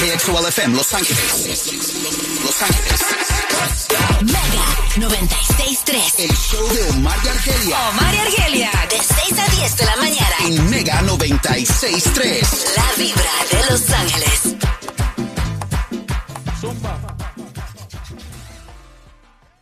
KXOL FM Los Ángeles. Los Ángeles. Mega 96.3. El show de Omar y Argelia Omar y Argelia. De 6 a 10 de la mañana. en Mega 96.3. La vibra de Los Ángeles.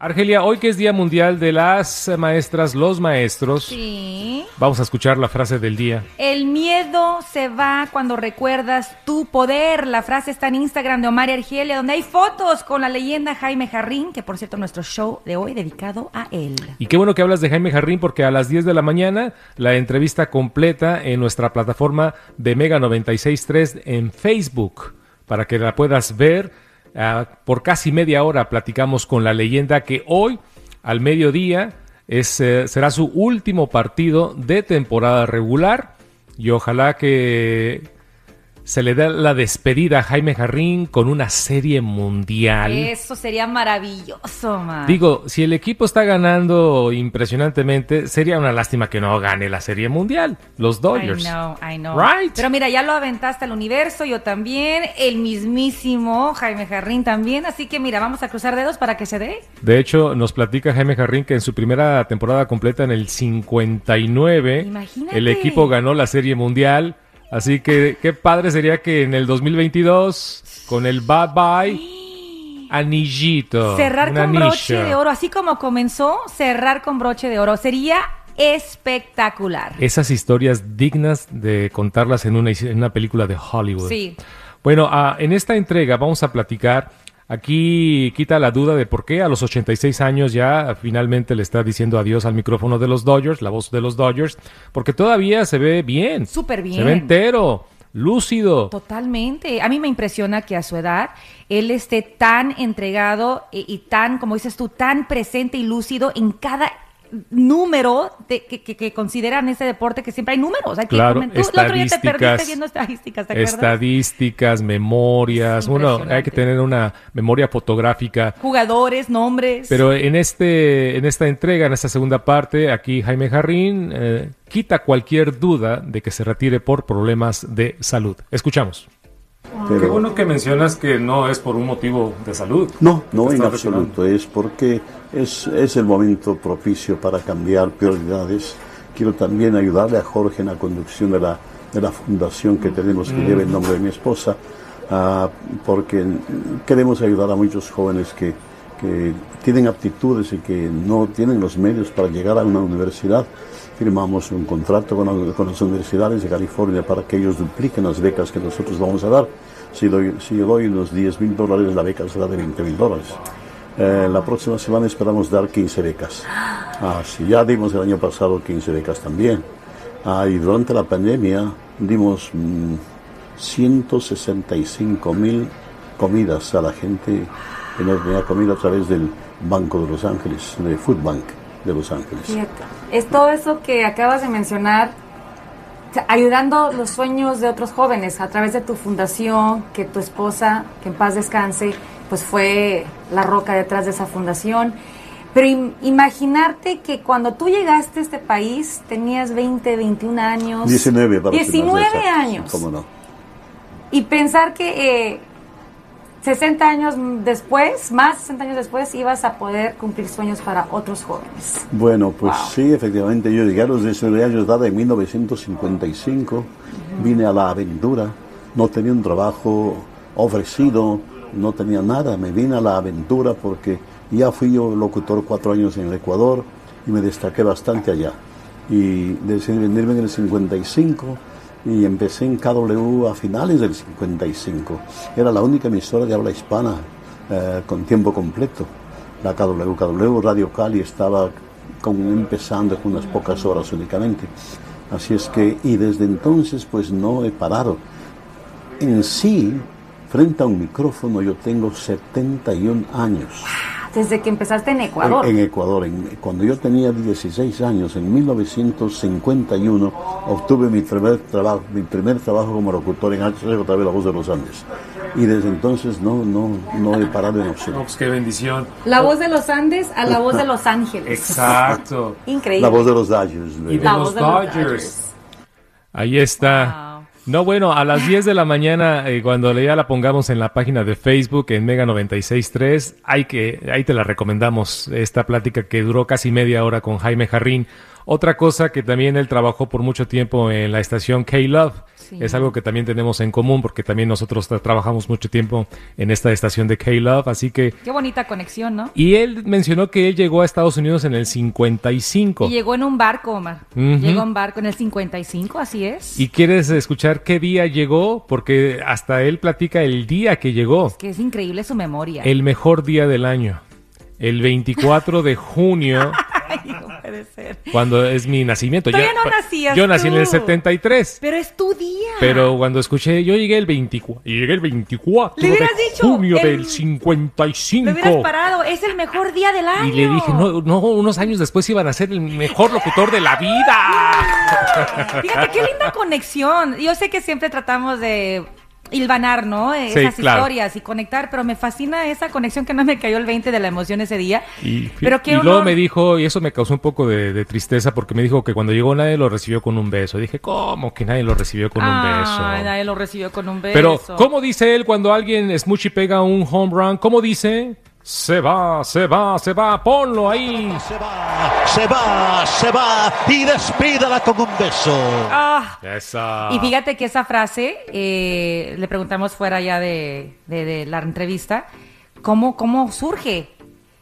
Argelia, hoy que es Día Mundial de las Maestras, los Maestros, Sí. vamos a escuchar la frase del día. El miedo se va cuando recuerdas tu poder. La frase está en Instagram de Omar y Argelia, donde hay fotos con la leyenda Jaime Jarrín, que por cierto nuestro show de hoy dedicado a él. Y qué bueno que hablas de Jaime Jarrín porque a las 10 de la mañana la entrevista completa en nuestra plataforma de Mega 96.3 en Facebook para que la puedas ver. Ah, por casi media hora platicamos con la leyenda que hoy al mediodía es, eh, será su último partido de temporada regular. Y ojalá que se le dé la despedida a Jaime Jarrín con una serie mundial. Eso sería maravilloso, Omar. Digo, si el equipo está ganando impresionantemente, sería una lástima que no gane la Serie Mundial, los Dodgers. I know, I know. Right. Pero mira, ya lo aventaste al universo, yo también, el mismísimo Jaime Jarrín también, así que mira, vamos a cruzar dedos para que se dé. De hecho, nos platica Jaime Jarrín que en su primera temporada completa en el 59, Imagínate. el equipo ganó la Serie Mundial. Así que qué padre sería que en el 2022, con el bye bye, anillito. Cerrar con anillo. broche de oro, así como comenzó, cerrar con broche de oro. Sería espectacular. Esas historias dignas de contarlas en una, en una película de Hollywood. Sí. Bueno, ah, en esta entrega vamos a platicar. Aquí quita la duda de por qué a los 86 años ya finalmente le está diciendo adiós al micrófono de los Dodgers, la voz de los Dodgers, porque todavía se ve bien. Súper bien. Se ve entero, lúcido. Totalmente. A mí me impresiona que a su edad él esté tan entregado y, y tan, como dices tú, tan presente y lúcido en cada número de, que, que- que consideran ese deporte que siempre hay números. Hay que Claro, comentar- Tú el otro día te perdiste estadísticas, viendo estadísticas, ¿te acuerdas? estadísticas, memorias. Es Uno, hay que tener una memoria fotográfica. Jugadores, nombres. Pero en este, en esta entrega, en esta segunda parte, aquí Jaime Jarrín eh, quita cualquier duda de que se retire por problemas de salud. Escuchamos. Qué bueno que mencionas que no es por un motivo de salud. No, no en absoluto. Es porque es, es el momento propicio para cambiar prioridades. Quiero también ayudarle a Jorge en la conducción de la, de la fundación que tenemos que lleva el nombre de mi esposa, ah, porque queremos ayudar a muchos jóvenes que, que tienen aptitudes y que no tienen los medios para llegar a una universidad. Firmamos un contrato con, con las universidades de California para que ellos dupliquen las becas que nosotros vamos a dar. Si doy, si yo doy los 10 mil dólares, la beca será de 20 mil dólares. Eh, la próxima semana esperamos dar 15 becas. Ah, sí, ya dimos el año pasado 15 becas también. Ah, y durante la pandemia dimos mm, 165 mil comidas a la gente que no tenía comida a través del Banco de Los Ángeles, de Food Bank de Los Ángeles. Es todo eso que acabas de mencionar, ayudando los sueños de otros jóvenes a través de tu fundación, que tu esposa, que en paz descanse, pues fue la roca detrás de esa fundación. Pero im- imaginarte que cuando tú llegaste a este país tenías 20, 21 años. 19 para ser más 19 exactos, años. ¿Cómo no? Y pensar que eh, 60 años después, más de 60 años después, ibas a poder cumplir sueños para otros jóvenes. Bueno, pues sí, efectivamente, yo llegué a los 19 años de edad en 1955, vine a la aventura, no tenía un trabajo ofrecido, no tenía nada, me vine a la aventura porque ya fui yo locutor cuatro años en el Ecuador y me destaqué bastante allá. Y decidí venirme en el 55 y empecé en KW a finales del 55. Era la única emisora de habla hispana eh, con tiempo completo. La KW, KW Radio Cali estaba con- empezando con unas pocas horas únicamente. Así es que, y desde entonces pues no he parado. En sí, frente a un micrófono yo tengo 71 años. Desde que empezaste en Ecuador. En, en Ecuador. En- cuando yo tenía 16 años, en 1951, obtuve mi primer trabajo, mi primer trabajo como locutor en HCJB La Voz de los Andes. Y desde entonces no, no, no he parado en No, absoluto. pues qué bendición. La voz de los Andes a la voz de Los Ángeles. Exacto. Increíble. La voz de los Dodgers. Y de La los voz de los Dodgers. Dodgers. Ahí está. Wow. No, bueno, a las 10 de la mañana, eh, cuando ya la pongamos en la página de Facebook, en Mega 96.3, hay que, ahí te la recomendamos, esta plática que duró casi media hora con Jaime Jarrín. Otra cosa que también él trabajó por mucho tiempo en la estación K-Love, Sí. es algo que también tenemos en común, porque también nosotros tra- trabajamos mucho tiempo en esta estación de K-Love, así que... Qué bonita conexión, ¿no? Y él mencionó que él llegó a Estados Unidos en el 55. Y llegó en un barco, Omar. Ujú. Llegó en barco en el 55, así es. ¿Y quieres escuchar qué día llegó? Porque hasta él platica el día que llegó. Que es increíble su memoria. El mejor día del año. El 24 de junio, puede ser. cuando es mi nacimiento. Todavía Ya- no nacías Yo nací en el tú. 73. Pero es tu día. Pero cuando escuché, yo llegué el 24. y Llegué el 24 Le hubieras de dicho, junio el- del Me 55. hubieras parado. Es el mejor día del año. Y le dije, no, no, unos años después iban a ser el mejor locutor de la vida. Fíjate qué linda conexión. Yo sé que siempre tratamos de hilvanar, ¿no? Sí, Esas claro. historias y conectar, pero me fascina esa conexión que no me cayó el 20 de la emoción ese día. Y, pero y luego me dijo, y eso me causó un poco de, de tristeza, porque me dijo que cuando llegó nadie lo recibió con un beso. Dije, ¿cómo que nadie lo recibió con un beso? Nadie lo recibió con un beso. Pero, ¿cómo dice él cuando alguien Smushy pega un home run? ¿Cómo dice? Se va, se va, se va, ponlo ahí. Se va, se va, se va y despídala con un beso. Ah, Esa. Y fíjate que esa frase, eh, le preguntamos fuera ya de, de- de la entrevista, ¿cómo, ¿cómo surge?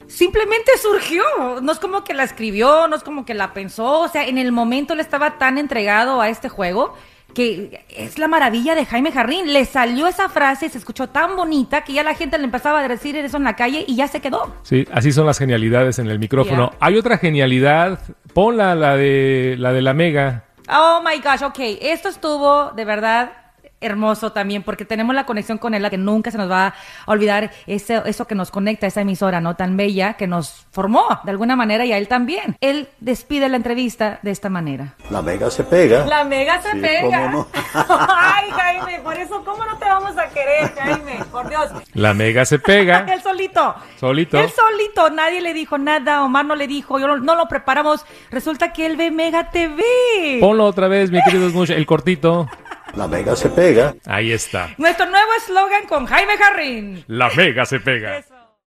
Simplemente surgió, no es como que la escribió, no es como que la pensó, o sea, en el momento él estaba tan entregado a este juego que es la maravilla de Jaime Jarrín, le salió esa frase, se escuchó tan bonita que ya la gente le empezaba a decir eso en la calle y ya se quedó. Sí, así son las genialidades en el micrófono. Hay otra genialidad, ponla la de la de la Mega. Oh my gosh, ok. Esto estuvo de verdad hermoso también porque tenemos la conexión con él, la que nunca se nos va a olvidar ese, eso que nos conecta, esa emisora no tan bella que nos formó de alguna manera y a él también. Él despide la entrevista de esta manera. La mega se pega. La mega se Sí, pega. cómo no. Ay, Jaime, por eso, ¿cómo no te vamos a querer, Jaime? Por Dios. La Mega se pega. Él solito. Solito. Él solito. Nadie le dijo nada. Omar no le dijo. Yo no, no lo preparamos. Resulta que él ve Mega TV. Ponlo otra vez, mi querido Smush, el cortito. La mega se pega. Ahí está. Nuestro nuevo eslogan con Jaime Jarrín. La Mega se pega. Eso.